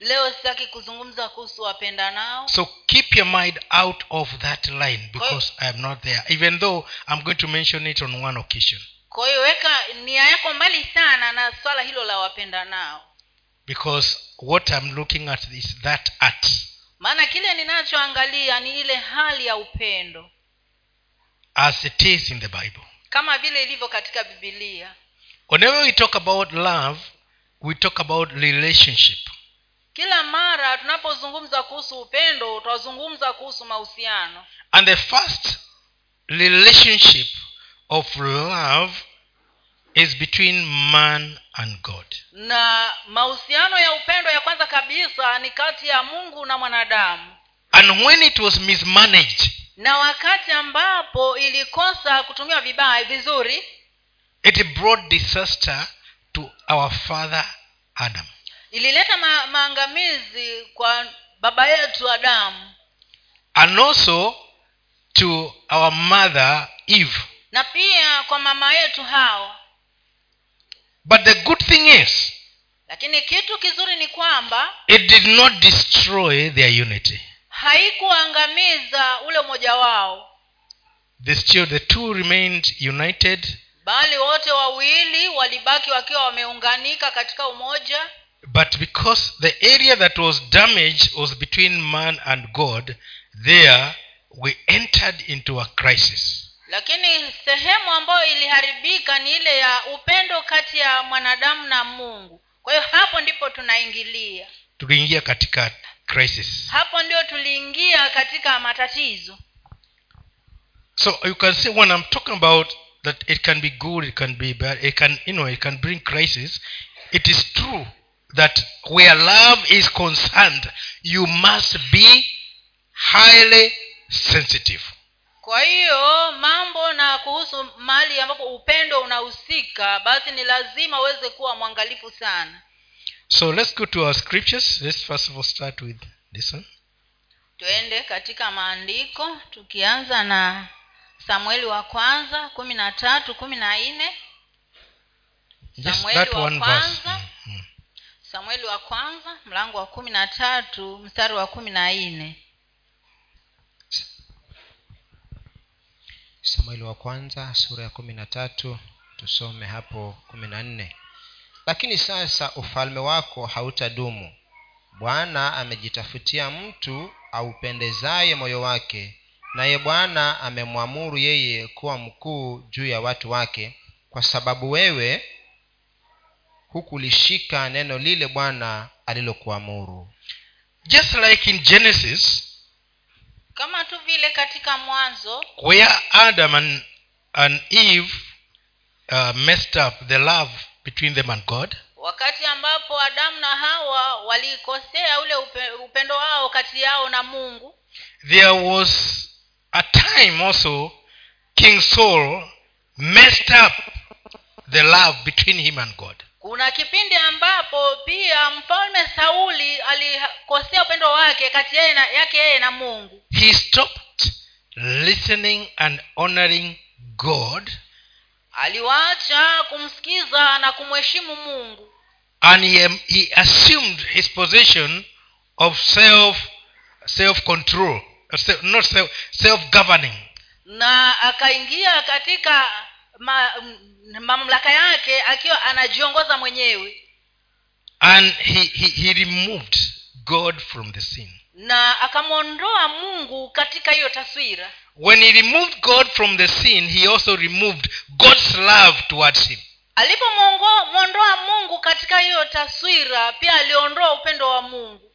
leo sitaki kuzungumza kuhusu wapendanao so keep your mind out of that line because i am not there. Even though i'm going to mention it on one occasion. Kwa hiyo weka nia yako mbali sana na swala hilo la wapendanao because what i'm looking at is that art. Maana kile ninachoangalia ni ile hali ya upendo. As it is in the bible. Kama vile ilivyo katika bibilia whenever we talk about love we talk about relationship kila mara tunapozungumza kuhusu upendo twazungumza kuhusu mahusiano. And the first relationship of love is between man and god. Na mahusiano ya upendo ya kwanza kabisa ni kati ya mungu na mwanadamu. And when it was mismanaged na wakati ambapo ilikosa kutumiwa vibaya vizuri it brought disaster to our father adam ilileta ma- maangamizi kwa baba yetu adamu and also to our mother eve. Na pia kwa mama yetu hawa. But the good thing is lakini kitu kizuri ni kwamba it did not destroy their unity. haikuangamiza ule umoja wao. The, still, the two remained united. Bali wote wawili walibaki wakiwa wameunganika katika umoja but because the area that was damaged was between man and god there we entered into a crisis. Lakini sehemu ambayo iliharibika ni ile ya upendo kati ya mwanadamu na mungu. Kwa hiyo hapo ndipo tunaingilia. Tuliingia katika crisis. Hapo ndio tuliingia katika matatizo. So you can see when i'm talking about that it can be good it can be bad it can you know it can bring crisis it is true that where love is concerned you must be highly sensitive. Kwa hiyo mambo na kuhusu mali ambapo upendo unahusika basi ni lazima uweze kuwa mwangalifu sana. So let's go to our scriptures. Let's first of all start with this one. Twende katika maandiko tukianza na samueli wa kwanza kumi na tatu kumi na nne. Samueli wa kwanza verse. Samueli wa kwanza mlango wa kumi na tatu mstari wa kumi na nne. Samueli wa kwanza sura ya kumi na tatu tusome hapo kumi na nne. Lakini sasa ufalme wako hautadumu. Bwana amejitafutia mtu aupendezaye moyo wake naye bwana amemwamuru yeye kuwa mkuu juu ya watu wake kwa sababu wewe hukulishika neno lile bwana alilokuamuru. Just like in genesis kama tu vile katika mwanzo where adam and, and eve uh, messed up the love between them and god wakati ambapo adamu na hawa walikosea ule upe, upendo wao kati yao na mungu there was a time also king saul messed up the love between him and god kuna kipindi ambapo pia mfalme sauli alikosea upendo wake kati yeye na, yake yeye na mungu. He stopped listening and honoring god. Aliwacha kumsikiza na kumheshimu mungu. And he, he assumed his position of self self control not self self governing na akaingia katika ma, mamlaka yake akiwa anajiongoza mwenyewe. And he, he, he removed god from the scene. Na akamwondoa mungu katika hiyo taswira. When he removed god from the scene he also removed god's love towards him. Alipomwondoa mungu katika hiyo taswira pia aliondoa upendo wa mungu.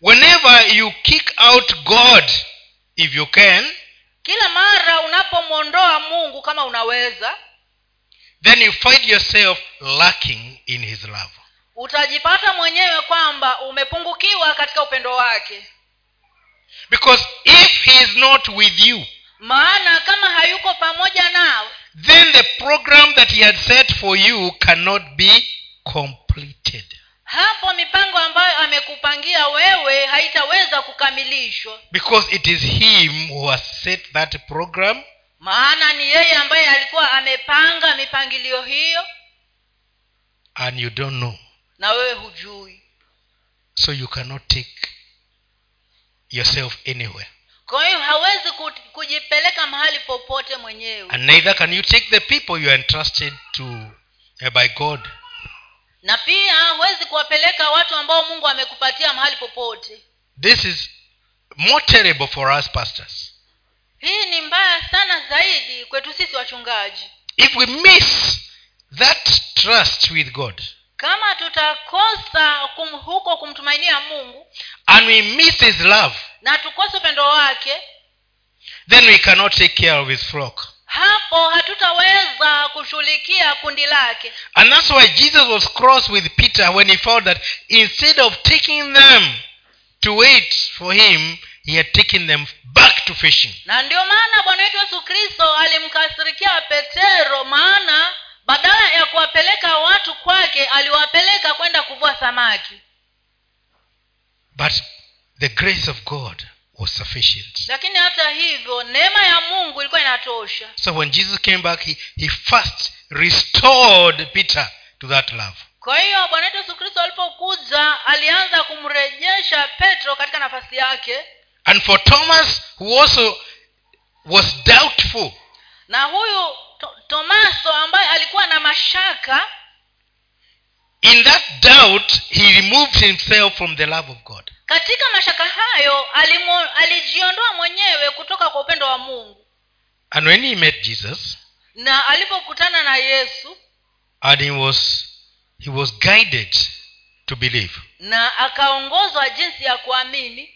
Whenever you kick out god if you can kila mara unapomwondoa mungu kama unaweza then you find yourself lacking in his love. Utajipata mwenyewe kwamba umepungukiwa katika upendo wake. Because if he is not with you maana kama hayuko pamoja nawe then the program that he had set for you cannot be completed. hapo mipango ambayo amekupangia wewe haitaweza kukamilishwa. Because it is him who has set that program maana ni yeye ambaye alikuwa amepanga mipangilio hiyo. And you don't know. Na wewe hujui. So you cannot take yourself anywhere. Kwa hiyo hawezi kujipeleka mahali popote mwenyewe. And neither can you take the people you are entrusted to uh, by god. Na pia huwezi kuwapeleka watu ambao mungu amekupatia mahali popote. This is more terrible for us pastors hii ni mbaya sana zaidi kwetu sisi wachungaji. If we miss that trust with god kama tutakosa kum, huko kumtumainia mungu and we miss his love na tukose upendo wake then we cannot take care of his flock. hapo hatutaweza kushughulikia kundi lake. And that's why jesus was cross with peter when he found that instead of taking them to wait for him he had taken them back to fishing. Na ndio maana bwana wetu yesu kristo alimkasirikia petero maana badala ya kuwapeleka watu kwake aliwapeleka kwenda kuvua samaki. But the grace of god was sufficient. Lakini hata hivyo neema ya mungu ilikuwa inatosha. So when jesus came back he, he first restored peter to that love. Kwa hiyo bwana wetu yesu kristo alipokuja alianza kumrejesha petro katika nafasi yake and for thomas who also was doubtful na huyu to, tomaso ambaye alikuwa na mashaka in that doubt he removed himself from the love of god. katika mashaka hayo alijiondoa mwenyewe kutoka kwa upendo wa mungu. And when he met jesus na alipokutana na yesu and he was he was guided to believe. na akaongozwa jinsi ya kuamini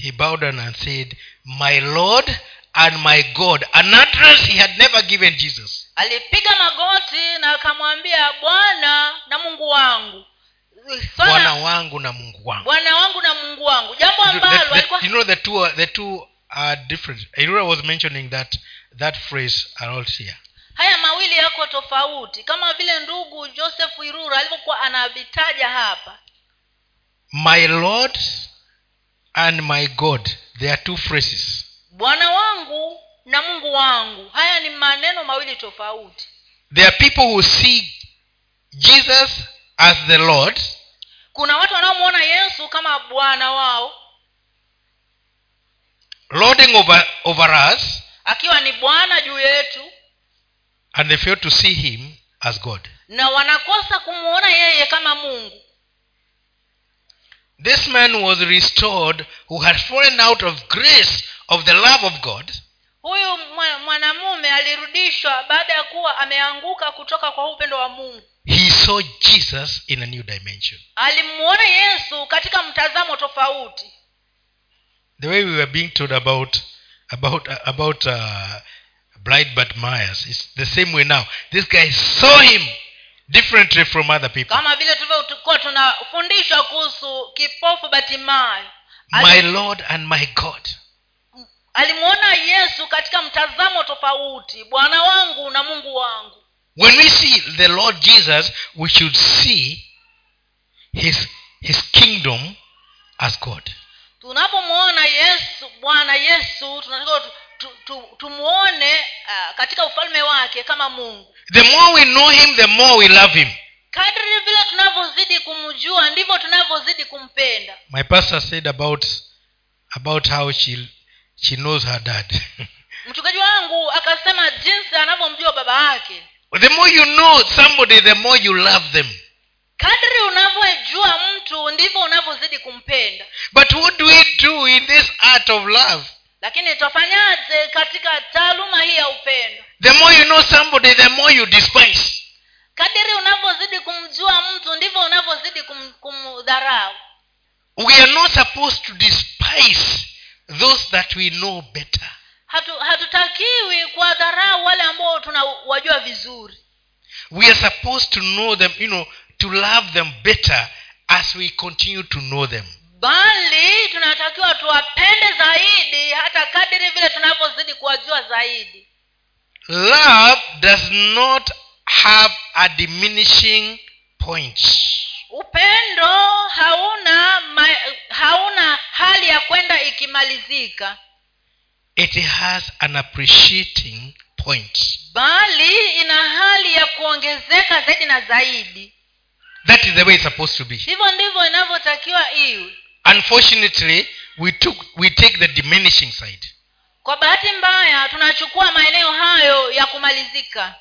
he bowed down and said my lord and my god. An address he had never given jesus. Alipiga magoti na akamwambia bwana na mungu wangu. Bwana wangu na mungu wangu. Bwana wangu na mungu wangu. Jambo ambalo you know the two the two are different. Irura was mentioning that that phrase around here. Haya mawili yako tofauti. Kama vile ndugu joseph irura alivyokuwa anavitaja hapa. My lord and my god. There are two phrases. Bwana wangu na mungu wangu. Haya ni maneno mawili tofauti. There are people who see jesus as the lord. Kuna watu wanaomwona yesu kama bwana wao. Lording over, over us. Akiwa ni bwana juu yetu. And they fail to see him as god. Na wanakosa kumwona yeye kama mungu this man was restored who had fallen out of grace of the love of god. Huyu mwanamume alirudishwa baada ya kuwa ameanguka kutoka kwa upendo wa mungu. He saw jesus in a new dimension. Alimuona yesu katika mtazamo tofauti. The way we were being told about about about uh, blind but myers is the same way now. This guy saw him differently from other people. Kama vile tulivyokuwa tunafundishwa kuhusu kipofu batimayo my lord and my god. alimwona yesu katika mtazamo tofauti bwana wangu na mungu wangu. When we see the lord jesus we should see his his kingdom as god. Tunapomwona yesu bwana yesu tunatakiwa tu, tu, tu, tumwone uh, katika ufalme wake kama mungu the more we know him the more we love him. Kadri vile tunavyozidi kumjua ndivyo tunavyozidi kumpenda. My pastor said about about how she she knows her dad. Mchungaji wangu akasema jinsi anavyomjua baba yake. The more you know somebody the more you love them. Kadri unavyojua mtu ndivyo unavyozidi kumpenda. But what do we do in this art of love? Lakini tutafanyaje katika taaluma hii ya upendo the more you know somebody the more you despise. Kadiri unavyozidi kumjua mtu ndivyo unavyozidi kum, kumdharau. We are not supposed to despise those that we know better. Hatu, hatutakiwi kuwadharau wale ambao tunawajua vizuri. We are supposed to know them you know to love them better as we continue to know them. Bali tunatakiwa tuwapende zaidi hata kadiri vile tunavyozidi kuwajua zaidi love does not have a diminishing point. Upendo hauna ma, hauna hali ya kwenda ikimalizika. It has an appreciating point. Bali ina hali ya kuongezeka zaidi na zaidi. That is the way it's supposed to be. Hivyo ndivyo inavyotakiwa iwe. Unfortunately we took we take the diminishing side kwa bahati mbaya tunachukua maeneo hayo ya kumalizika.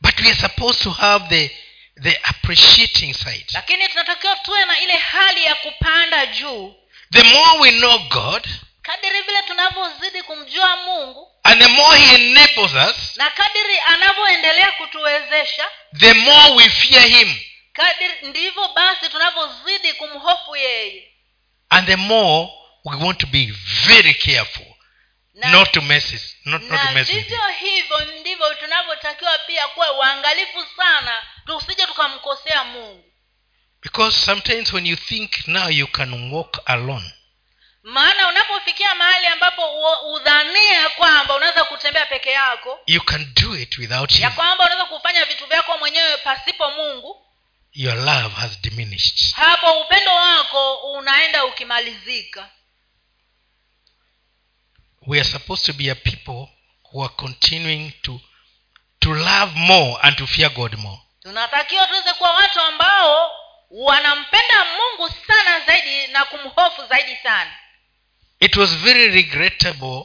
But we are supposed to have the the appreciating side. Lakini tunatakiwa tuwe na ile hali ya kupanda juu. The more we know god kadiri vile tunavyozidi kumjua mungu and the more he enables us na kadiri anavyoendelea kutuwezesha the more we fear him. kadiri ndivyo basi tunavyozidi kumhofu yeye. And the more we want to be very careful na, not to mess it, not, not to mess vivyo hivyo ndivyo tunavyotakiwa pia kuwa uangalifu sana tusije tukamkosea mungu. Because sometimes when you think now you can walk alone maana unapofikia mahali ambapo udhania kwamba unaweza kutembea peke yako you can do it without him. ya kwamba unaweza kufanya vitu vyako mwenyewe pasipo mungu your love has diminished. hapo upendo wako unaenda ukimalizika we are supposed to be a people who are continuing to to love more and to fear god more. Tunatakiwa tuweze kuwa watu ambao wanampenda mungu sana zaidi na kumhofu zaidi sana. It was very regrettable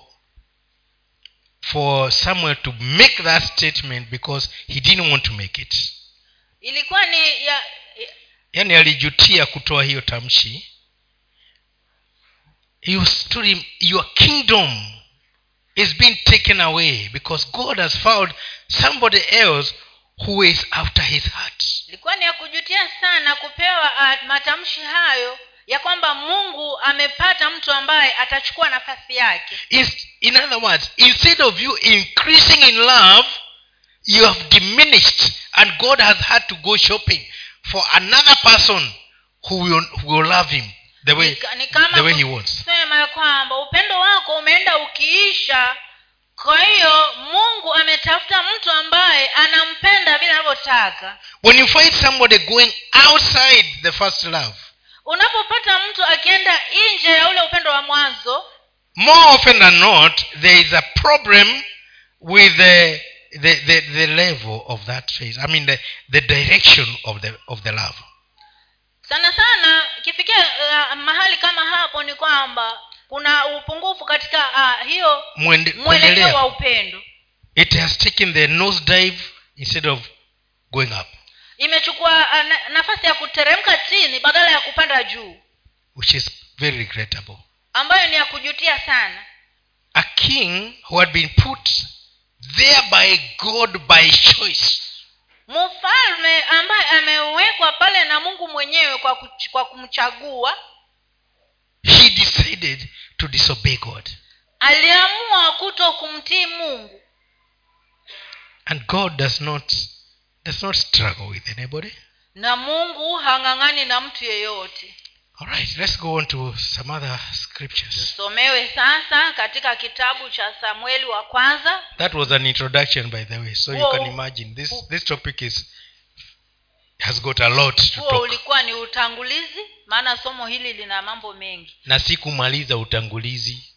for samuel to make that statement because he didn't want to make it. Ilikuwa ni ya, ya yaani alijutia kutoa hiyo tamshi. You him your kingdom is being taken away because god has found somebody else who is after his heart. Ilikuwa ni ya kujutia sana kupewa uh, matamshi hayo ya kwamba mungu amepata mtu ambaye atachukua nafasi yake. Is- in other words instead of you increasing in love you have diminished and god has had to go shopping for another person who will, who will love him the way, ni, kama the way he wants sema ya kwamba upendo wako umeenda ukiisha kwa hiyo mungu ametafuta mtu ambaye anampenda vile anavyotaka. When you find somebody going outside the first love unapopata mtu akienda nje ya ule upendo wa mwanzo more often than not there is a problem with the the, the, the level of that phase i mean the, the direction of the of the love sana sana ikifikia uh, mahali kama hapo ni kwamba kuna upungufu katika uh, hiyo mwelekeo wa upendo. It has taken the nose dive instead of going up. Imechukua uh, na, nafasi ya kuteremka chini badala ya kupanda juu. Which is very regrettable. Ambayo ni ya kujutia sana. A king who had been put there by god by choice mfalme ambaye amewekwa pale na mungu mwenyewe kwa, kuch- kwa kumchagua he decided to disobey god. aliamua kuto kumtii mungu. And god does not does not struggle with anybody. Na mungu hang'ang'ani na mtu yeyote all right let's go on to some other scriptures. Tusomewe sasa katika kitabu cha samueli wa kwanza. That was an introduction by the way so you can imagine. This this topic is has got a lot to huo talk. ulikuwa ni utangulizi maana somo hili lina mambo mengi. Na sikumaliza utangulizi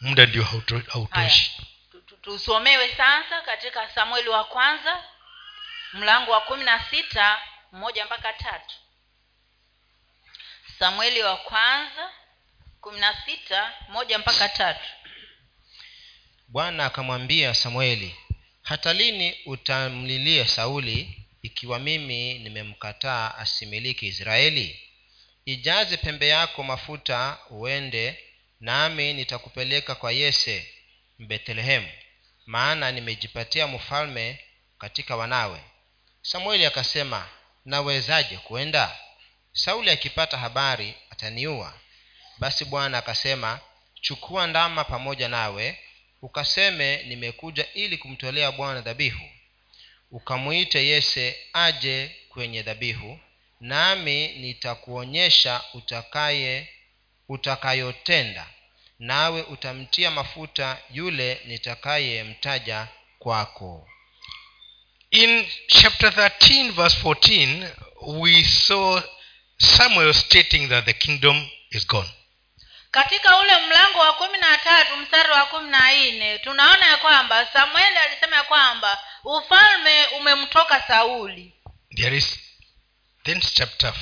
muda ndio hauto- hautoshi. Tu- tu- tusomewe sasa katika samueli wa kwanza mlango wa kumi na sita mmoja mpaka tatu samueli wa kwanza kumi na sita moja mpaka tatu. Bwana akamwambia samueli hata lini utamlilia sauli ikiwa mimi nimemkataa asimiliki israeli? Ijaze pembe yako mafuta uende nami nitakupeleka kwa yese mbethlehemu maana nimejipatia mfalme katika wanawe. Samueli akasema nawezaje kwenda sauli akipata habari ataniua. Basi bwana akasema chukua ndama pamoja nawe ukaseme nimekuja ili kumtolea bwana dhabihu. Ukamwite yese aje kwenye dhabihu nami nitakuonyesha utakaye utakayotenda. Nawe utamtia mafuta yule nitakayemtaja kwako. In chapter 13 verse 14 we saw samuel stating that the kingdom is gone. Katika ule mlango wa kumi na tatu mstari wa kumi na nne tunaona ya kwamba samueli alisema ya kwamba ufalme umemtoka sauli. There is then chapter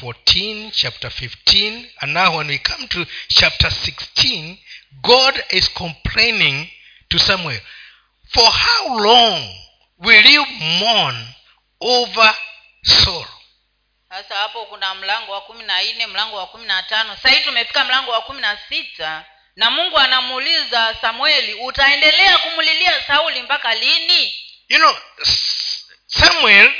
14 chapter 15 and now when we come to chapter 16 god is complaining to samuel. For how long will you mourn over saul sasa hapo kuna mlango wa kumi na nne mlango wa kumi na tano. Sahii tumefika mlango wa kumi na sita na mungu anamuuliza samueli utaendelea kumlilia sauli mpaka lini? You know samuel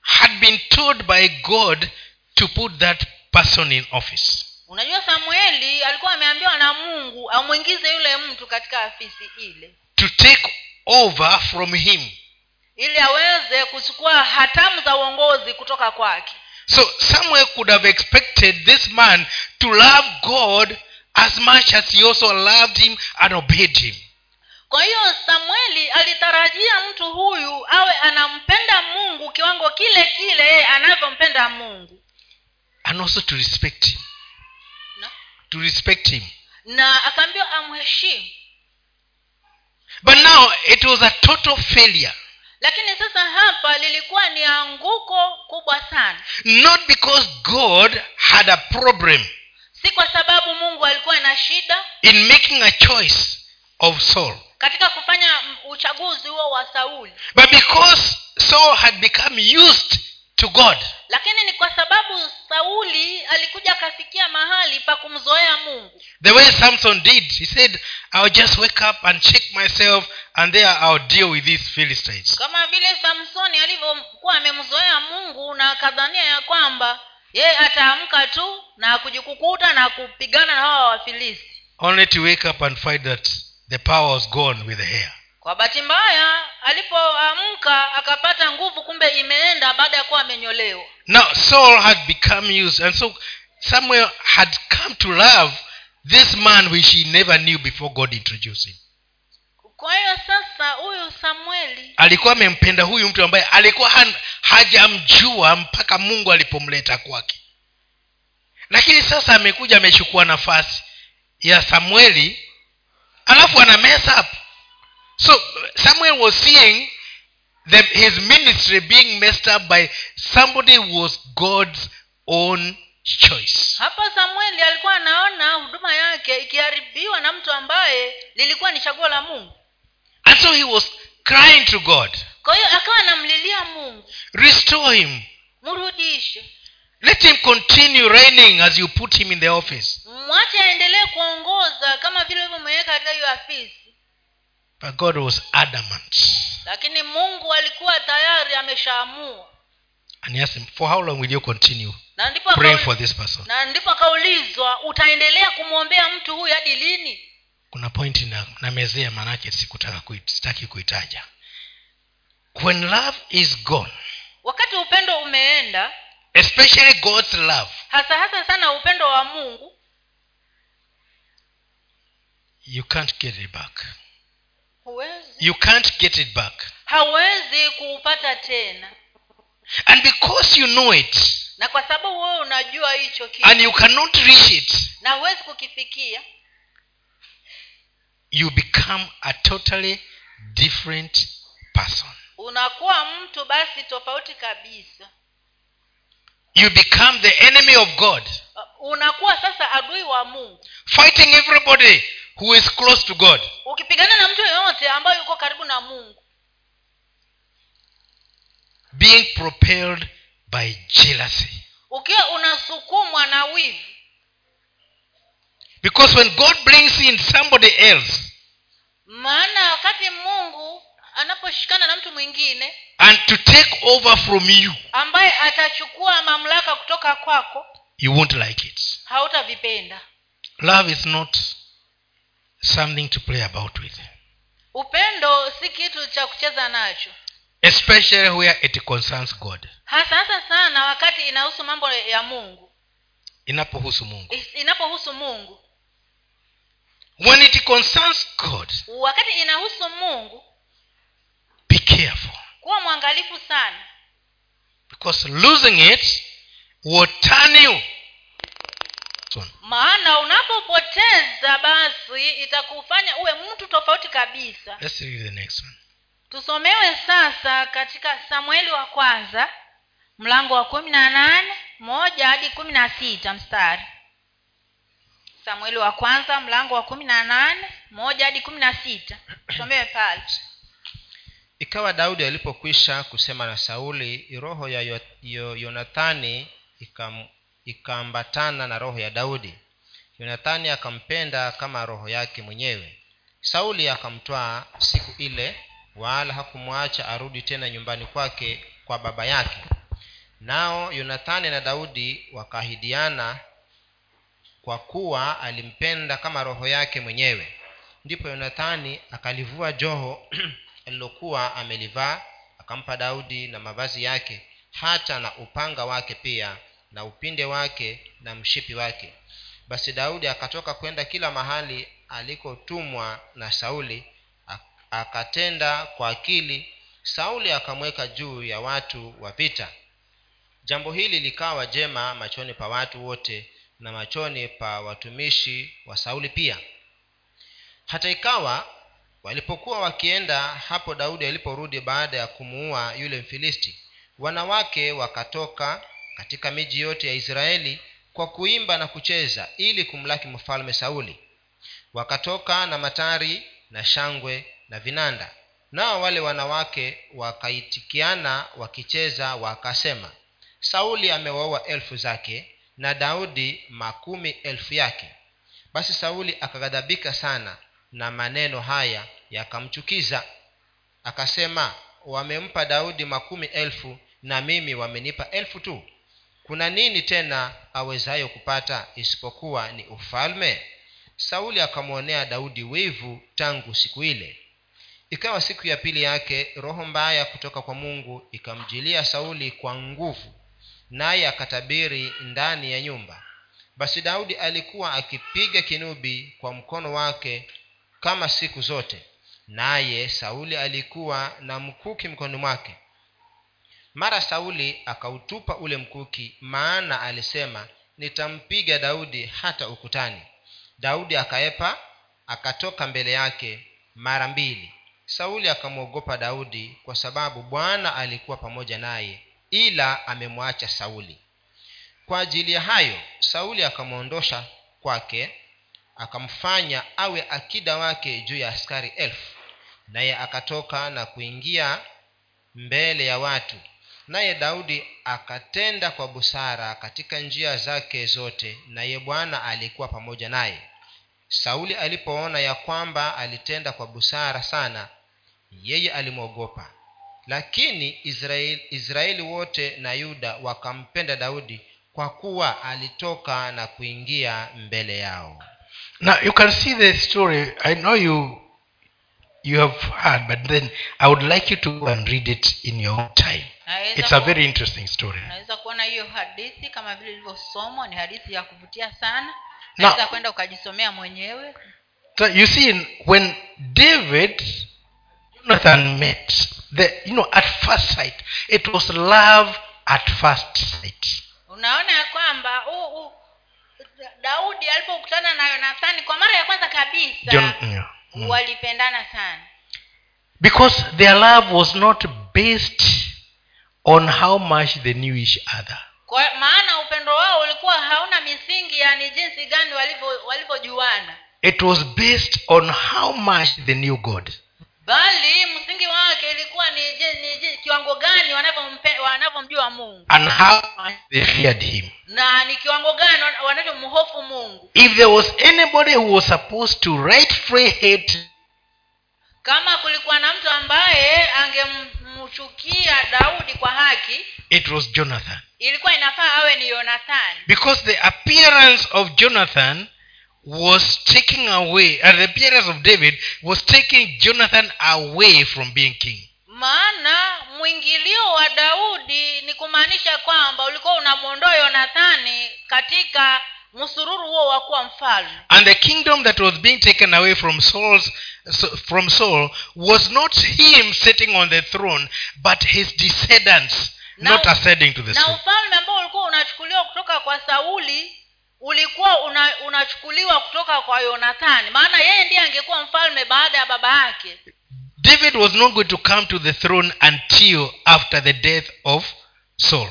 had been told by god to put that person in office. Unajua samueli alikuwa ameambiwa na mungu amwingize yule mtu katika afisi ile. To take over from him. Ili aweze kuchukua hatamu za uongozi kutoka kwake so samuel could have expected this man to love god as much as he also loved him and obeyed him. Kwa hiyo samueli alitarajia mtu huyu awe anampenda mungu kiwango kile kile yeye anavyompenda mungu. And also to respect him. Na, to respect him. Na akaambiwa amheshimu. But now it was a total failure lakini sasa hapa lilikuwa ni anguko kubwa sana. Not because god had a problem si kwa sababu mungu alikuwa na shida in making a choice of saul katika kufanya uchaguzi huo wa sauli. but because saul had become used to god. Lakini ni kwa sababu sauli alikuja akafikia mahali pa kumzoea mungu. The way samson did he said i'll just wake up and check myself and there i'll deal with these philistines. Kama vile samsoni alivyokuwa amemzoea mungu na akadhania ya kwamba yeye ataamka tu na kujikukuta na kupigana na hawa wafilisti. Only to wake up and find that the power was gone with the hair kwa bahati mbaya alipoamka akapata nguvu kumbe imeenda baada ya kuwa amenyolewa. Now saul had become used and so samuel had come to love this man which he never knew before god introduced him. Kwa hiyo sasa huyu samueli alikuwa amempenda huyu mtu ambaye alikuwa hajamjua mpaka mungu alipomleta kwake. Lakini sasa amekuja amechukua nafasi ya samueli alafu ana mess up so samuel was seeing the, his ministry being messed up by somebody who was god's own choice. Hapa samueli alikuwa anaona huduma yake ikiharibiwa na mtu ambaye lilikuwa ni chaguo la mungu. And so he was crying to god. Kwa hiyo akawa anamlilia mungu. Restore him. Mrudishe. Let him continue reigning as you put him in the office. Mwache aendelee kuongoza kama vile hivyo katika hiyo afisi but god was adamant. Lakini mungu alikuwa tayari ameshaamua. And he asked him for how long will you continue? Na ndipo praying akaul- for this person. na ndipo akaulizwa utaendelea kumwombea mtu huyu hadi lini? Kuna point na, na mezea maanake sikutaka sitaki kuitaja. When love is gone wakati upendo umeenda especially god's love hasa hasa sana upendo wa mungu you can't get it back you can't get it back. Hauwezi kuupata tena. And because you know it na kwa sababu wewe unajua hicho kitu and you cannot reach it na huwezi kukifikia you become a totally different person. unakuwa mtu basi tofauti kabisa. You become the enemy of god. Uh, unakuwa sasa adui wa mungu. Fighting everybody who is close to god. Ukipigana na mtu yoyote ambayo yuko karibu na mungu. Being propelled by jealousy. Ukiwa unasukumwa na wivu. Because when god brings in somebody else maana wakati mungu anaposhikana na mtu mwingine and to take over from you ambaye atachukua mamlaka kutoka kwako you won't like it. hautavipenda. Love is not something to play about with. Upendo si kitu cha kucheza nacho. Especially where it concerns god. Hasa hasa sana wakati inahusu mambo ya mungu. Inapohusu mungu. Inapohusu mungu. When it concerns god wakati inahusu mungu be careful. kuwa mwangalifu sana. Because losing it will turn you maana unapopoteza basi itakufanya uwe mtu tofauti kabisa. Let's read the next one. Tusomewe sasa katika samueli wa kwanza mlango wa kumi na nane moja hadi kumi na sita mstari. Samueli wa kwanza mlango wa kumi na nane moja hadi kumi na sita. Tusomewe pale. Ikawa daudi alipokwisha kusema na sauli roho ya Yo- Yo- yonathani ikam- ikaambatana na roho ya daudi. Yonathani akampenda kama roho yake mwenyewe. Sauli akamtwaa siku ile wala hakumwacha arudi tena nyumbani kwake kwa baba yake. Nao yonathani na daudi wakaahidiana kwa kuwa alimpenda kama roho yake mwenyewe. Ndipo yonathani akalivua joho alilokuwa amelivaa akampa daudi na mavazi yake hata na upanga wake pia na upinde wake na mshipi wake. Basi daudi akatoka kwenda kila mahali alikotumwa na sauli akatenda kwa akili. Sauli akamweka juu ya watu wa vita. Jambo hili likawa jema machoni pa watu wote na machoni pa watumishi wa sauli pia. Hata ikawa walipokuwa wakienda hapo daudi aliporudi baada ya kumuua yule mfilisti wanawake wakatoka katika miji yote ya israeli kwa kuimba na kucheza ili kumlaki mfalme sauli. Wakatoka na matari na shangwe na vinanda. Nao wale wanawake wakaitikiana wakicheza wakasema sauli amewaua elfu zake na daudi makumi elfu yake. Basi sauli akaghadhabika sana na maneno haya yakamchukiza. Akasema wamempa daudi makumi elfu na mimi wamenipa elfu tu kuna nini tena awezayo kupata isipokuwa ni ufalme? Sauli akamwonea daudi wivu tangu siku ile. Ikawa siku ya pili yake roho mbaya kutoka kwa mungu ikamjilia sauli kwa nguvu naye akatabiri ndani ya nyumba. Basi daudi alikuwa akipiga kinubi kwa mkono wake kama siku zote naye sauli alikuwa na mkuki mkononi mwake mara sauli akautupa ule mkuki maana alisema nitampiga daudi hata ukutani. Daudi akaepa akatoka mbele yake mara mbili. Sauli akamwogopa daudi kwa sababu bwana alikuwa pamoja naye ila amemwacha sauli. Kwa ajili ya hayo sauli akamwondosha kwake akamfanya awe akida wake juu ya askari elfu naye akatoka na kuingia mbele ya watu naye daudi akatenda kwa busara katika njia zake zote naye bwana alikuwa pamoja naye. Sauli alipoona ya kwamba alitenda kwa busara sana yeye alimwogopa. Lakini israeli, israeli wote na yuda wakampenda daudi kwa kuwa alitoka na kuingia mbele yao. Now you can see the story. I know you you have heard, but then I would like you to go and read it in your own time. It's a very interesting story. unaweza kuona hiyo hadithi kama vile ilivyosomwa ni hadithi ya kuvutia sana Na- naweza kwenda ukajisomea mwenyewe So you see, when David Jonathan met, the you know, at first sight, it was love at first sight. unaona ya kwamba huu- huu- daudi alipokutana na yonathani kwa mara ya kwanza kabisa Jon- yeah. Mm. walipendana sana Because their love was not based on how much they knew each other. kwa maana upendo wao ulikuwa hauna misingi yani jinsi gani walivyo- walivyojuana It was based on how much they knew God. Bali msingi wake ilikuwa ni, ni, je- kiwango gani wanavyomjua mungu and how they feared him. na ni kiwango gani wanavyomhofu mungu If there was anybody who was supposed to rightfully hate, kama kulikuwa na mtu ambaye angemchukia daudi kwa haki it was Jonathan. ilikuwa inafaa awe ni yonathani Because the appearance of Jonathan was taking away, at the appearance of David was taking Jonathan away from being king. maana mwingilio wa daudi ni kumaanisha kwamba ulikuwa unamwondoa yonathani katika msururu huo wa kuwa mfalme And the kingdom that was being taken away from Saul's from Saul was not him sitting on the throne, but his descendants na, not ascending to the na ufalme ambao ulikuwa unachukuliwa kutoka kwa sauli ulikuwa una, unachukuliwa kutoka kwa yonathani. Maana yeye ndiye angekuwa mfalme baada ya baba yake. David was not going to come to the throne until after the death of Saul.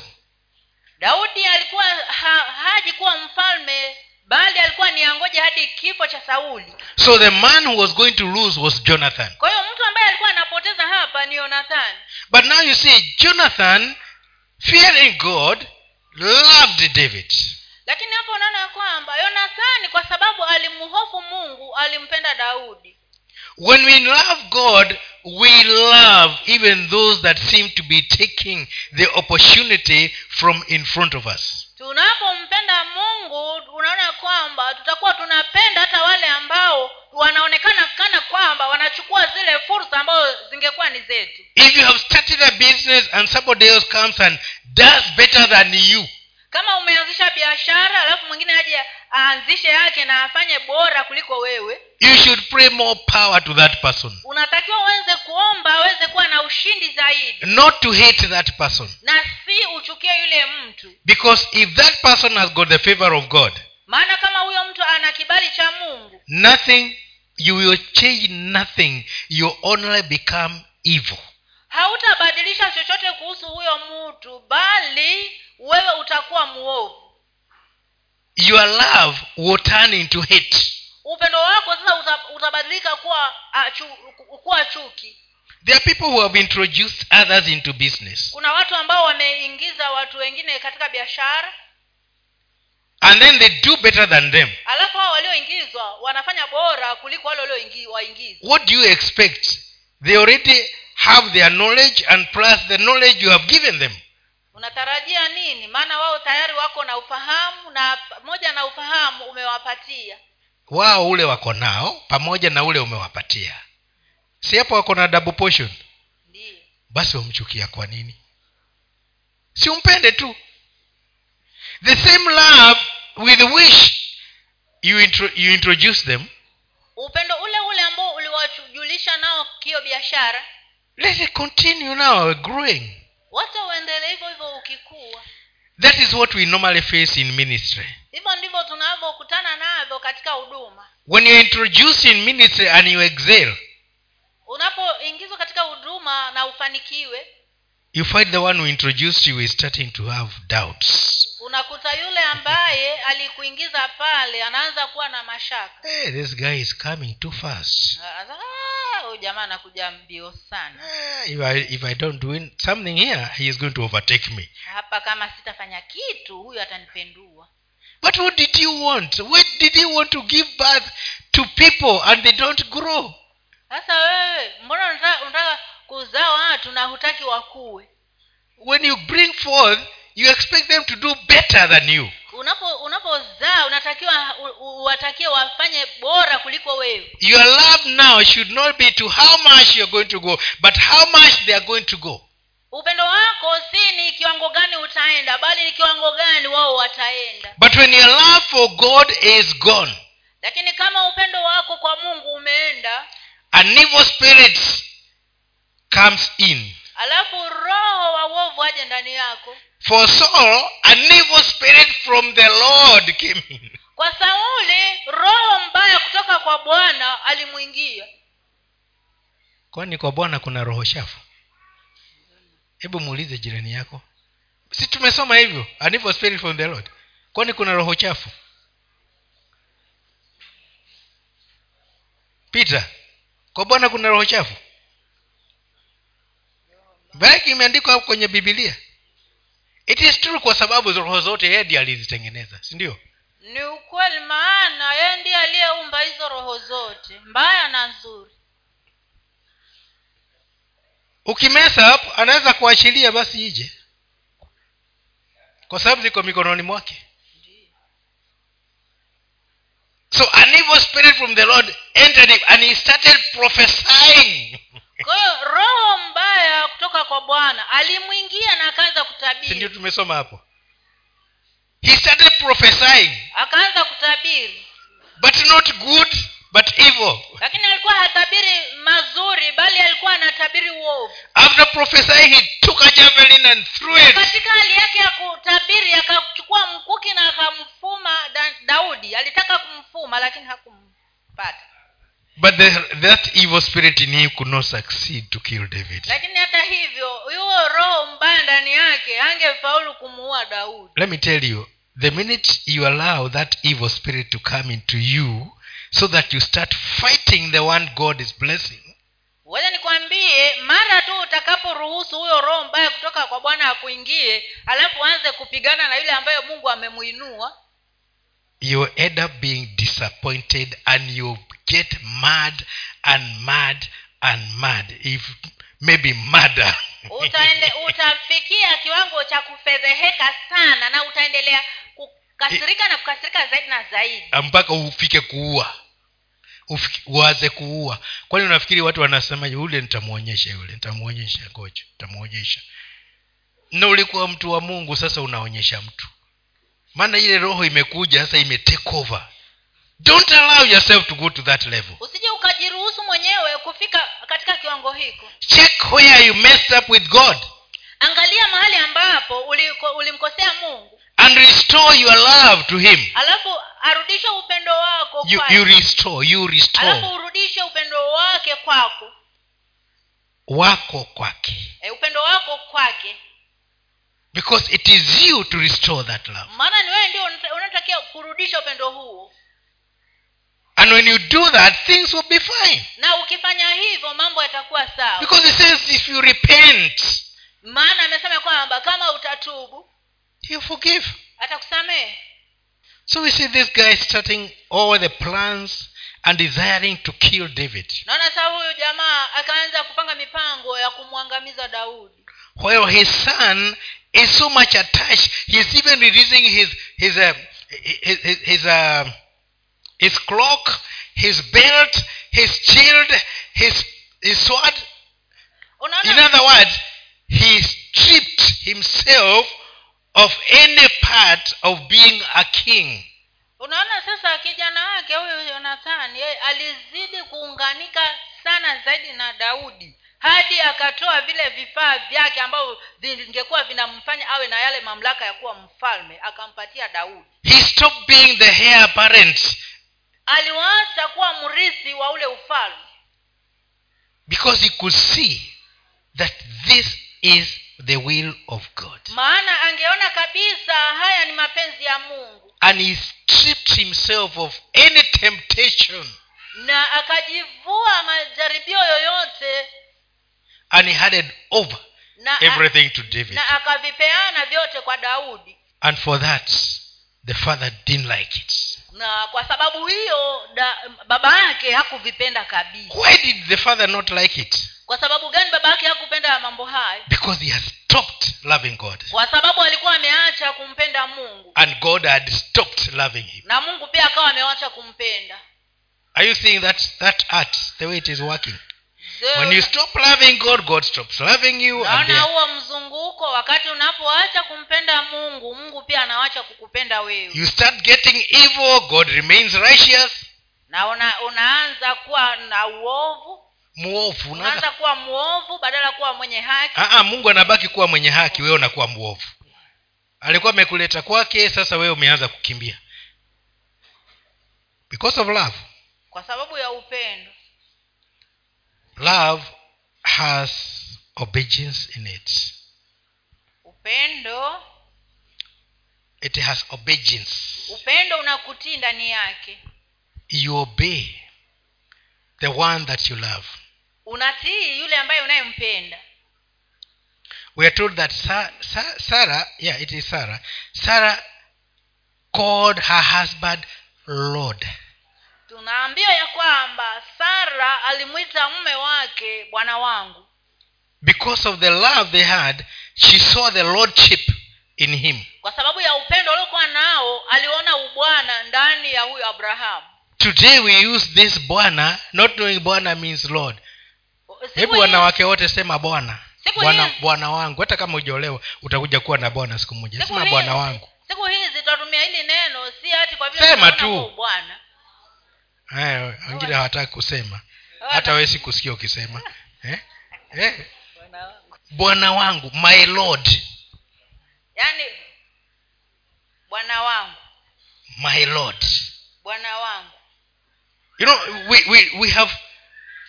daudi alikuwa ha, haji kuwa mfalme bali alikuwa ni angoja hadi kifo cha sauli. So the man who was going to lose was jonathan. Kwa hiyo mtu ambaye alikuwa anapoteza hapa ni yonathani. But now you see jonathan fearing god loved david lakini hapo unaona ya kwamba yonathani kwa sababu alimhofu mungu alimpenda daudi. When we love god we love even those that seem to be taking the opportunity from in front of us. Tunapompenda mungu unaona kwamba tutakuwa tunapenda hata wale ambao wanaonekana kana kwamba wanachukua zile fursa ambazo zingekuwa ni zetu. If you have started a business and somebody else comes and does better than you kama umeanzisha biashara alafu mwingine aje aanzishe yake na afanye bora kuliko wewe you should pray more power to that person. unatakiwa uweze kuomba aweze kuwa na ushindi zaidi. Not to hate that person. Na si uchukie yule mtu. Because if that person has got the favor of god maana kama huyo mtu ana kibali cha mungu nothing you will change nothing. You only become evil. hautabadilisha chochote kuhusu huyo mtu bali wewe utakuwa muovu your love will turn into hate. Upendo wako sasa utabadilika kuwa a, kuwa chuki. There are people who have introduced others into business. Kuna watu ambao wameingiza watu wengine katika biashara. And then they do better than them. Alafu hao walioingizwa wanafanya bora kuliko wale waliowaingiza what do you expect? They already have their knowledge and plus the knowledge you have given them unatarajia nini? Maana wao tayari wako na ufahamu na pamoja na ufahamu umewapatia. Wao ule wako nao pamoja na ule umewapatia. Si hapo wako na double portion? Ndiyo. Basi wamchukia kwa nini? Si umpende tu. The same love with which you, intro, you introduce them. Upendo ule ule ambao uliwajulisha nao kio biashara. Let it continue now growing wacha uendelee hivyo hivyo ukikua. That is what we normally face in ministry. Hivyo ndivyo tunavyokutana navyo katika huduma. When you introduce in ministry and you excel unapoingizwa katika huduma na ufanikiwe you find the one who introduced you is starting to have doubts unakuta yule ambaye alikuingiza pale anaanza kuwa na mashaka. Hey, this guy is coming too fast. Anaanza, "Ah, huyu jamaa anakuja mbio sana. If, I, if i don't do something here he is going to overtake me. Hapa kama sitafanya kitu huyu atanipendua. But what did you want? What did you want to give birth to people and they don't grow? Sasa wewe mbona unataka kuzaa watu na hutaki wakuwe when you bring forth you expect them to do better than you. Unapo unapozaa unatakiwa uwatakie wafanye bora kuliko wewe. Your love now should not be to how much you're going to go but how much they are going to go. Upendo wako si ni kiwango gani utaenda bali ni kiwango gani wao wataenda. But when your love for god is gone lakini kama upendo wako kwa mungu umeenda an evil spirit comes in alafu roho wa uovu aje ndani yako. For saul an evil spirit from the lord came in. Kwa sauli roho mbaya kutoka kwa bwana alimwingia. Kwani kwa bwana kuna roho chafu? Hebu muulize jirani yako. Si tumesoma hivyo an evil spirit from the lord. Kwani kuna roho chafu? Peter kwa bwana kuna roho chafu baki imeandikwa kwenye bibilia it is true kwa sababu roho zote yeye ndiye alizitengeneza si ndio? Ni ukweli maana yeye ndiye aliyeumba hizo roho zote mbaya na nzuri. Ukimesa hapo anaweza kuachilia basi ije. Kwa sababu ziko mikononi mwake. So an evil spirit from the lord entered him and he started prophesying kwa hiyo roho mbaya kutoka kwa bwana alimwingia na akaanza kutabiri. Ndio kutabiri tumesoma hapo? He started prophesying akaanza kutabiri. but not good but evil. Lakini alikuwa hatabiri mazuri bali alikuwa anatabiri uovu. After prophesying he took a javelin and threw it. Katika hali yake ya kutabiri akachukua mkuki na akamfuma daudi. Alitaka kumfuma lakini hakumpata but the, that evil spirit in him could not succeed to kill david. Lakini hata hivyo huyo roho mbaya ndani yake hangefaulu kumuua daudi. Let me tell you the minute you allow that evil spirit to come into you so that you start fighting the one god is blessing wacha nikwambie mara tu utakaporuhusu huyo roho mbaya kutoka kwa bwana akuingie alafu anze kupigana na yule ambayo mungu amemuinua you end up being disappointed and you get mad and mad and mad. If maybe murder. Utaende utafikia kiwango cha kufedheheka sana na utaendelea kukasirika na kukasirika zaidi na zaidi. Mpaka ufike kuua. Uanze kuua. Kwani unafikiri watu wanasema yule nitamwonyesha yule nitamwonyesha ngoja nitamwonyesha. Na ulikuwa mtu wa mungu sasa unaonyesha mtu maana ile roho imekuja sasa ime over. Don't allow yourself to go to that level. Usije ukajiruhusu mwenyewe kufika katika kiwango hiko. Check where you messed up with god. Angalia mahali ambapo ulimkosea mungu. And restore your love to him. Alafu arudishe upendo wako you, you restore you alafu urudishe upendo wake kwako. Wako kwake. E, upendo wako kwake because it is you to restore that love. Maana ni wewe ndio unata- unatakiwa kurudisha upendo huo and when you do that things will be fine. Na ukifanya hivyo mambo yatakuwa sawa. Because it says if you repent maana amesema kwamba kama utatubu you forgive. atakusamehe. So we see this guy starting all the plans and desiring to kill david. Naona saa huyu jamaa akaanza kupanga mipango ya kumwangamiza daudi. While his son is so much attached he's even releasing his his uh, his his, his, uh, his cloak his belt his shield his his sword. In other words he stripped himself of any part of being a king. Unaona sasa kijana wake huyu yonathani yeye alizidi kuunganika sana zaidi na daudi hadi akatoa vile vifaa vyake ambavyo vingekuwa vinamfanya awe na yale mamlaka ya kuwa mfalme akampatia daudi. He stopped being the heir apparent aliwacha kuwa mrithi wa ule ufalme. because he could see that this is the will of god. Maana angeona kabisa haya ni mapenzi ya mungu. And he stripped himself of any temptation. Na akajivua majaribio yoyote and he handed over na, everything to david. na akavipeana vyote kwa daudi. And for that the father didn't like it. Na kwa sababu hiyo da, baba yake hakuvipenda kabisa. Why did the father not like it? Kwa sababu gani baba yake hakupenda mambo hayo? Because he has stopped loving god. Kwa sababu alikuwa ameacha kumpenda mungu. And god had stopped loving him. Na mungu pia akawa amewacha kumpenda. Are you seeing that that art the way it is working when you stop loving god god stops loving you naona huo mzunguko wakati unapoacha kumpenda mungu mungu pia anawacha kukupenda wewe. You start getting evil god remains righteous. Na una, unaanza kuwa na uovu. Mwovu unaanza kuwa mwovu badala kuwa mwenye haki. Ah, ah, mungu anabaki kuwa mwenye haki wewe unakuwa mwovu. Alikuwa amekuleta kwake sasa wewe umeanza kukimbia. Because of love. Kwa sababu ya upendo love has obedience in it. Upendo it has obedience. upendo unakutii ndani yake. You obey the one that you love. Unatii yule ambaye unayempenda. We are told that Sa- Sa- sarah yeah it is sarah. Sarah called her husband lord tunaambiwa ya kwamba sara alimwita mume wake bwana wangu. Because of the love they had she saw the lordship in him. Kwa sababu ya upendo uliokuwa nao aliona ubwana ndani ya huyo abrahamu. Today we use this bwana not knowing bwana means lord hebu wanawake wote sema bwana bwana bwana wangu. Hata kama ujaolewa utakuja kuwa na bwana siku moja. Sema bwana wangu siku hizi tutatumia hili neno si hati kwa vile Sema tu. bwana Eh, wengine hawataki kusema hata wesi kusikia ukisema eh? Eh? Bwana wangu. my lord yaani bwana wangu my lord bwana wangu you know we, we, we have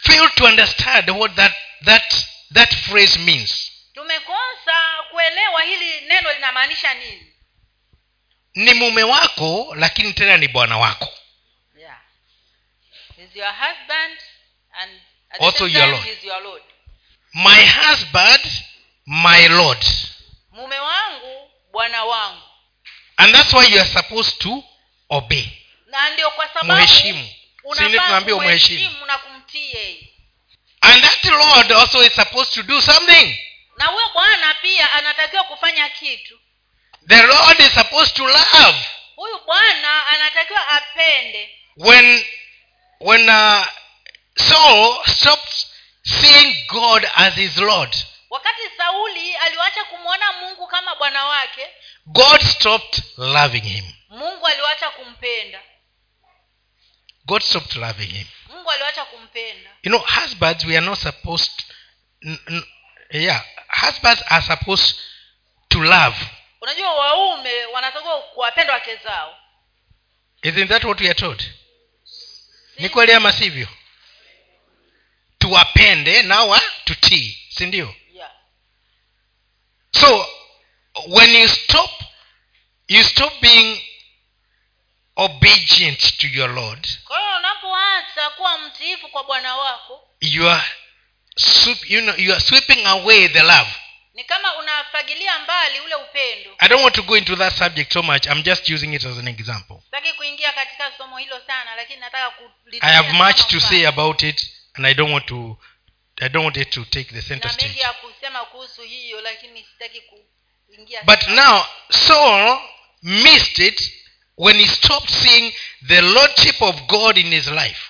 failed to understand what that that that phrase means tumekosa kuelewa hili neno linamaanisha nini ni mume wako lakini tena ni bwana wako. He's your husband and at Also the same your time Lord. he's your Lord. my husband my lord mume wangu bwana wangu and that's why you are supposed to obey na ndio kwa sababu Mheshimu. tunaambia ndio unafaa tunaambiwa mheshimu. kumheshimu na kumtii yeye and that lord also is supposed to do something na huyo bwana pia anatakiwa kufanya kitu the lord is supposed to love huyu bwana anatakiwa apende when when uh, saul stopped seeing god as his lord wakati sauli aliwacha kumwona mungu kama bwana wake god stopped loving him. Mungu aliwacha kumpenda. God stopped loving him. Mungu aliwacha kumpenda. You know husbands we are not supposed n- n- yeah husbands are supposed to love. Unajua waume wanatakiwa kuwapenda wake zao. Isn't that what we are told ni kweli ama sivyo? Tuwapende na wa tutii sindio yeah. so when you stop you stop being obedient to your lord unapoanza kuwa mtiifu kwa bwana wako you are you know, you are sweeping away the love ni kama unafagilia mbali ule upendo. I don't want to go into that subject so much. I'm just using it as an example. Sitaki kuingia katika somo hilo sana lakini nataka i have much to say about it and i don't want to i don't want it to take the center stage. ya kusema kuhusu hiyo lakini sitaki kuingia but now saul missed it when he stopped seeing the lordship of god in his life.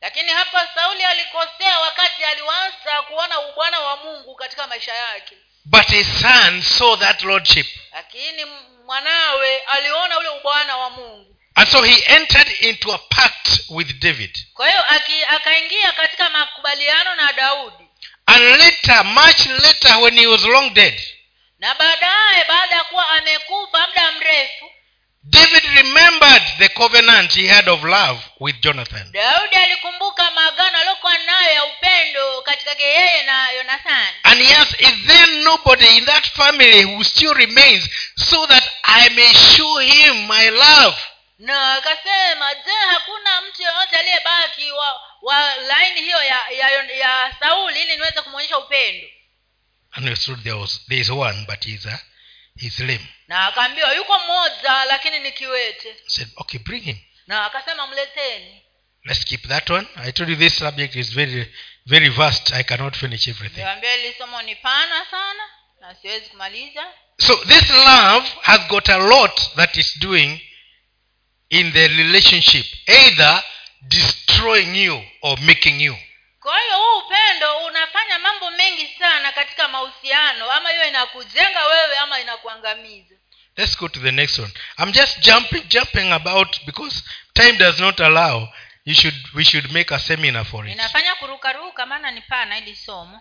Lakini hapa sauli alikosea wakati aliwaza kuona ubwana wa mungu katika maisha yake but his son saw that lordship. Lakini mwanawe aliona ule ubwana wa mungu. And so he entered into a pact with david. Kwa hiyo akaingia katika makubaliano na daudi. And later much later when he was long dead na baadaye baada ya kuwa amekufa muda mrefu david remembered the covenant he had of love with jonathan. Daudi alikumbuka maagano aliyokuwa nayo ya upendo katika yeye na yonathani. And he asked is there nobody in that family who still remains so that i may show him my love? Na akasema je hakuna mtu yoyote aliyebaki wa, wa laini hiyo ya, ya, ya sauli ili niweze kumwonyesha upendo? And there was there is one but he's a he's na akaambiwa yuko mmoja lakini ni kiwete. Said okay bring him. Na akasema mleteni. Let's keep that one. I told you this subject is very very vast. I cannot finish everything. Ni pana sana na siwezi kumaliza. So this love has got a lot that is doing in the relationship either destroying you or making you kwa hiyo huu upendo unafanya mambo mengi sana katika mahusiano ama hiyo inakujenga wewe ama inakuangamiza. Let's go to the next one. I'm just jumping jumping about because time does not allow. You should we should make a seminar for it. Inafanya kurukaruka maana ni pana hili somo.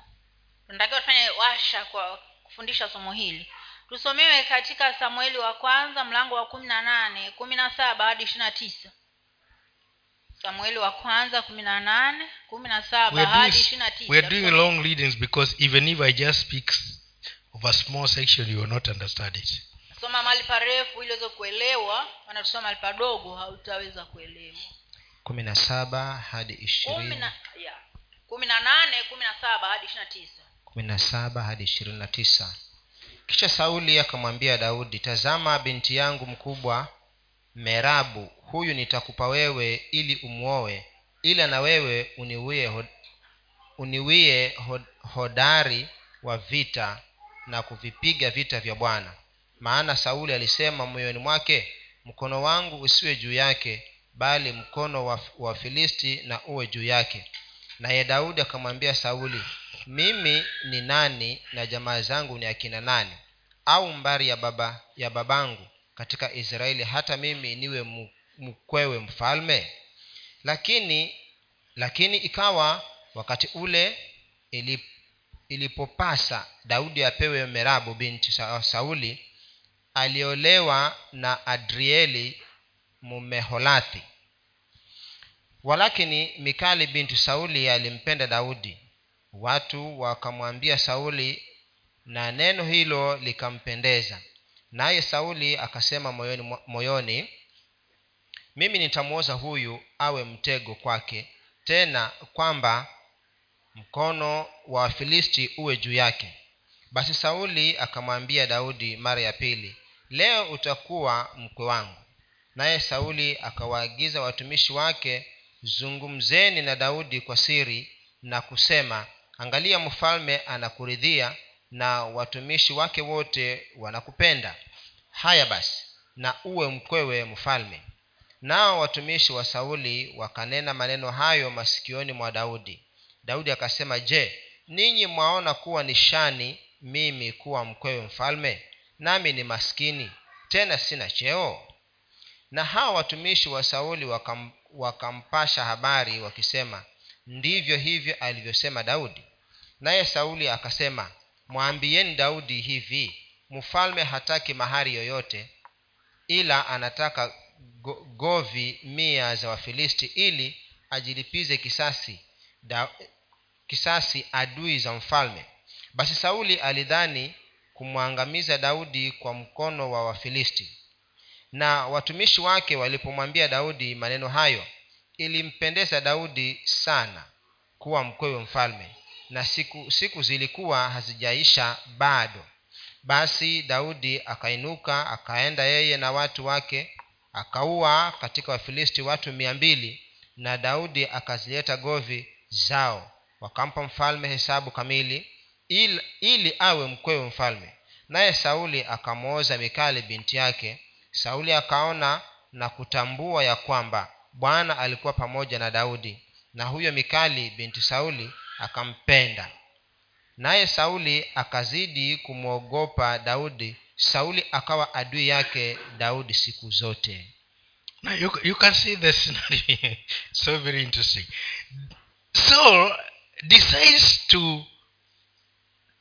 Tunatakiwa tufanye washa kwa kufundisha somo hili. Tusomewe katika samueli wa kwanza mlango wa kumi na nane kumi na saba hadi ishiri na tisa samueli wa kwanza kumi na nane kumi na we saba are hadi doing, ishiri na tisa. we doing long readings because even if i just speak of a small section you will not understand it. Soma mahali parefu ili uweze kuelewa maana tusoma mahali padogo hautaweza kuelewa. kumi na saba hadi ishirini. Kumi na nane kumi na saba hadi ishiri na tisa. kumi na saba hadi ishirini na tisa. Kisha sauli akamwambia daudi tazama binti yangu mkubwa merabu huyu nitakupa wewe ili umwoe ila na wewe uniwie hod, uniwie hod, hodari wa vita na kuvipiga vita vya bwana. Maana sauli alisema moyoni mwake mkono wangu usiwe juu yake bali mkono wa, wa filisti na uwe juu yake. Naye daudi akamwambia sauli mimi ni nani na jamaa zangu ni akina nani? Au mbari ya baba ya babangu katika israeli hata mimi niwe mkwewe mfalme? Lakini lakini ikawa wakati ule ilip, ilipopasa daudi apewe merabu binti sauli aliolewa na adrieli mumeholathi walakini mikali binti sauli alimpenda daudi. Watu wakamwambia sauli na neno hilo likampendeza naye sauli akasema moyoni, moyoni mimi nitamwoza huyu awe mtego kwake tena kwamba mkono wa wafilisti uwe juu yake. Basi sauli akamwambia daudi mara ya pili leo utakuwa mkwe wangu. Naye sauli akawaagiza watumishi wake zungumzeni na daudi kwa siri na kusema angalia mfalme anakuridhia na watumishi wake wote wanakupenda haya basi na uwe mkwewe mfalme. Nao watumishi wa sauli wakanena maneno hayo masikioni mwa daudi. Daudi akasema je ninyi mwaona kuwa ni shani mimi kuwa mkwewe mfalme? Nami ni maskini tena sina cheo? Na hawa watumishi wa sauli wakam, wakampasha habari wakisema ndivyo hivyo alivyosema daudi. Naye sauli akasema mwambieni daudi hivi mfalme hataki mahari yoyote ila anataka go, govi mia za wafilisti ili ajilipize kisasi da, kisasi adui za mfalme. Basi sauli alidhani kumwangamiza daudi kwa mkono wa wafilisti. Na watumishi wake walipomwambia daudi maneno hayo ilimpendeza daudi sana kuwa mkwewe mfalme. Na siku siku zilikuwa hazijaisha bado basi daudi akainuka akaenda yeye na watu wake akaua katika wafilisti watu mia mbili na daudi akazileta govi zao. Wakampa mfalme hesabu kamili ili, ili awe mkwewe mfalme. Naye sauli akamwoza mikali binti yake. Sauli akaona na kutambua ya kwamba bwana alikuwa pamoja na daudi na huyo mikali binti sauli akampenda naye sauli akazidi kumwogopa daudi sauli akawa adui yake daudi siku zote Now you, you can see the scenario. so very interesting. Saul decides to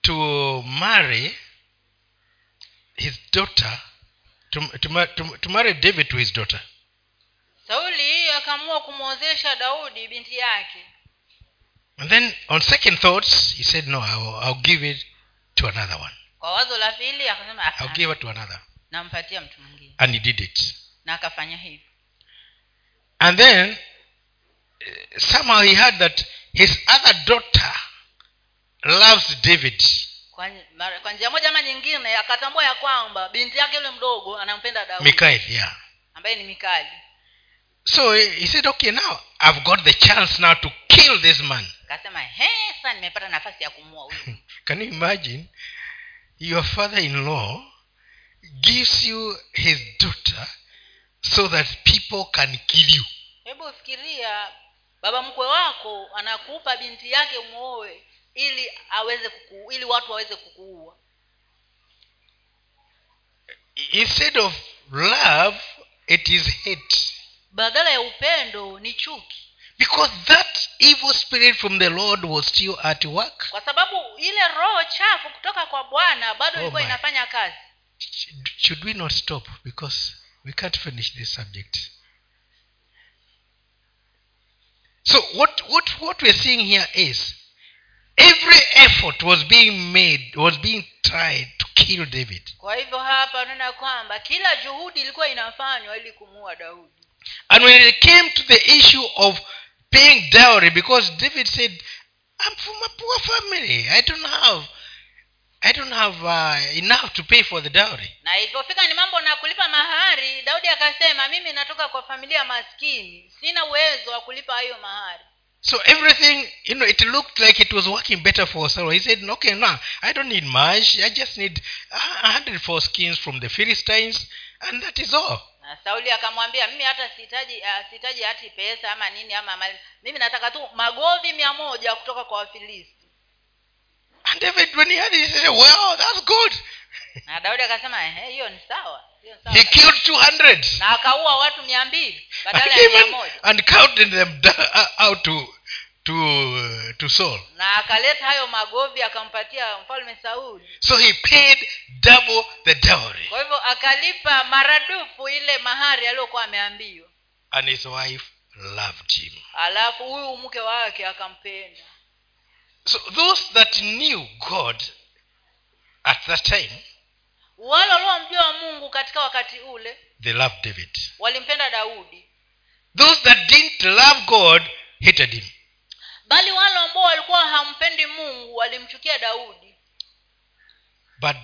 to marry his daughter to, to, to, to marry David to his daughter. sauli akaamua kumwozesha daudi binti yake And then on second thoughts, he said, No, I'll, I'll give it to another one. kwa wazo la pili akasema I'll give it to another. nampatia mtu mwingine And he did it. na akafanya hivyo And then somehow he heard that his other daughter loves David. kwa, njia moja ama nyingine akatambua ya kwamba binti yake yule mdogo anampenda daudi yeah. ambaye ni mikali So he said, Okay, now I've got the chance now to kill this man. Akasema he nimepata nafasi ya kumua huyu Can you imagine? Your father in law gives you his daughter so that people can kill you. hebu fikiria baba mkwe wako anakupa binti yake umwoe ili aweze kuku, ili watu waweze kukuua Instead of love, it is hate. badala ya upendo ni chuki Because that evil spirit from the Lord was still at work. kwa sababu ile roho chafu kutoka kwa bwana bado Oh ilikuwa inafanya kazi Should- Should we not stop? Because we can't finish this subject. So what, what, what we're seeing here is every effort was being made, was being tried to kill David. kwa hivyo hapa unaona kwamba kila juhudi ilikuwa inafanywa ili kumuua daudi And when it came to the issue of paying dowry, because David said, I'm from a poor family. I don't have I don't have uh, enough to pay for the dowry. na ilipofika ni mambo na kulipa mahari daudi akasema mimi natoka kwa familia maskini sina uwezo wa kulipa hayo mahari So everything, you know, it looked like it was working better for Saul. He said, okay, now, I don't need much. I just need a hundred foreskins from the Philistines, and that is all. Na sauli akamwambia mimi hata sihitaji uh, sihitaji hati pesa ama nini ama mali. Mimi nataka tu magovi mia moja kutoka kwa wafilisti. And David, when he heard it, he said, well, that's good. na daudi akasema hiyo ni sawa He killed 200 na akaua watu mia mbili and, badala ya mia moja. and counted them uh, out to, to, uh, to Saul. na akaleta hayo magovi akampatia mfalme sauli. So he paid double the dowry. kwa hivyo akalipa maradufu ile mahari aliyokuwa ameambiwa. And his wife loved him. Alafu huyu mke wake akampenda. So those that knew god at that time wale waliomjua mungu katika wakati ule they loved david. walimpenda daudi. Those that didn't love god hated him bali wale ambao walikuwa hampendi mungu walimchukia daudi. But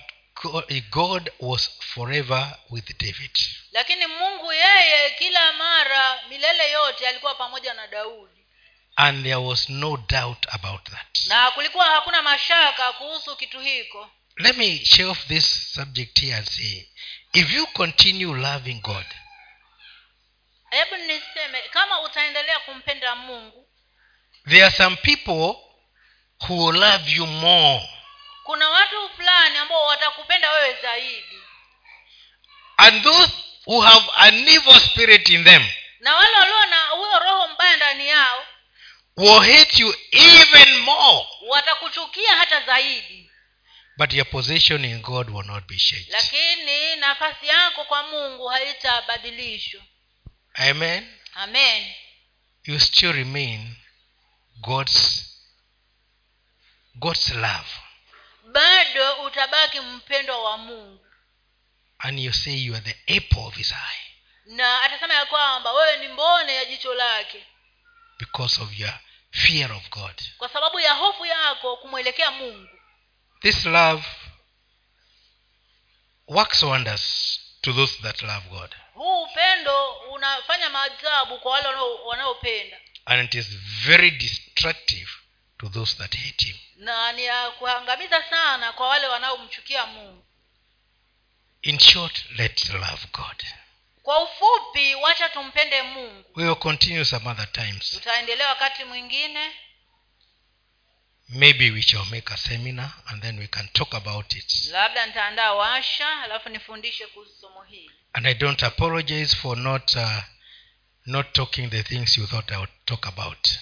god, god was forever with david. Lakini mungu yeye kila mara milele yote alikuwa pamoja na daudi. And there was no doubt about that. Na kulikuwa hakuna mashaka kuhusu kitu hiko. Let me share off this subject here and say if you continue loving god hebu niseme kama utaendelea kumpenda mungu there are some people who will love you more. Kuna watu fulani ambao watakupenda wewe zaidi. And those who have an evil spirit in them na wale walio na huyo roho mbaya ndani yao will hate you even more. watakuchukia hata zaidi. But your position in god will not be changed. Lakini nafasi yako kwa mungu haitabadilishwa. Amen. Amen. You still remain god's god's love. Bado utabaki mpendwa wa mungu. And you say you are the apple of his eye. Na atasema ya kwamba wewe ni mbone ya jicho lake. Because of your fear of god. Kwa sababu ya hofu yako kumwelekea mungu. This love works wonders to those that love god. Huu upendo unafanya maajabu kwa wale wanaopenda and it is very destructive to those that hate him. Na ni ya kuangamiza sana kwa wale wanaomchukia mungu. In short let's love god. Kwa ufupi wacha tumpende mungu. We will continue some other times. Tutaendelea wakati mwingine. Maybe we shall make a seminar and then we can talk about it. Labda nitaandaa washa alafu nifundishe kuhusu somo hili. And i don't apologize for not uh, not talking the things you thought i would talk about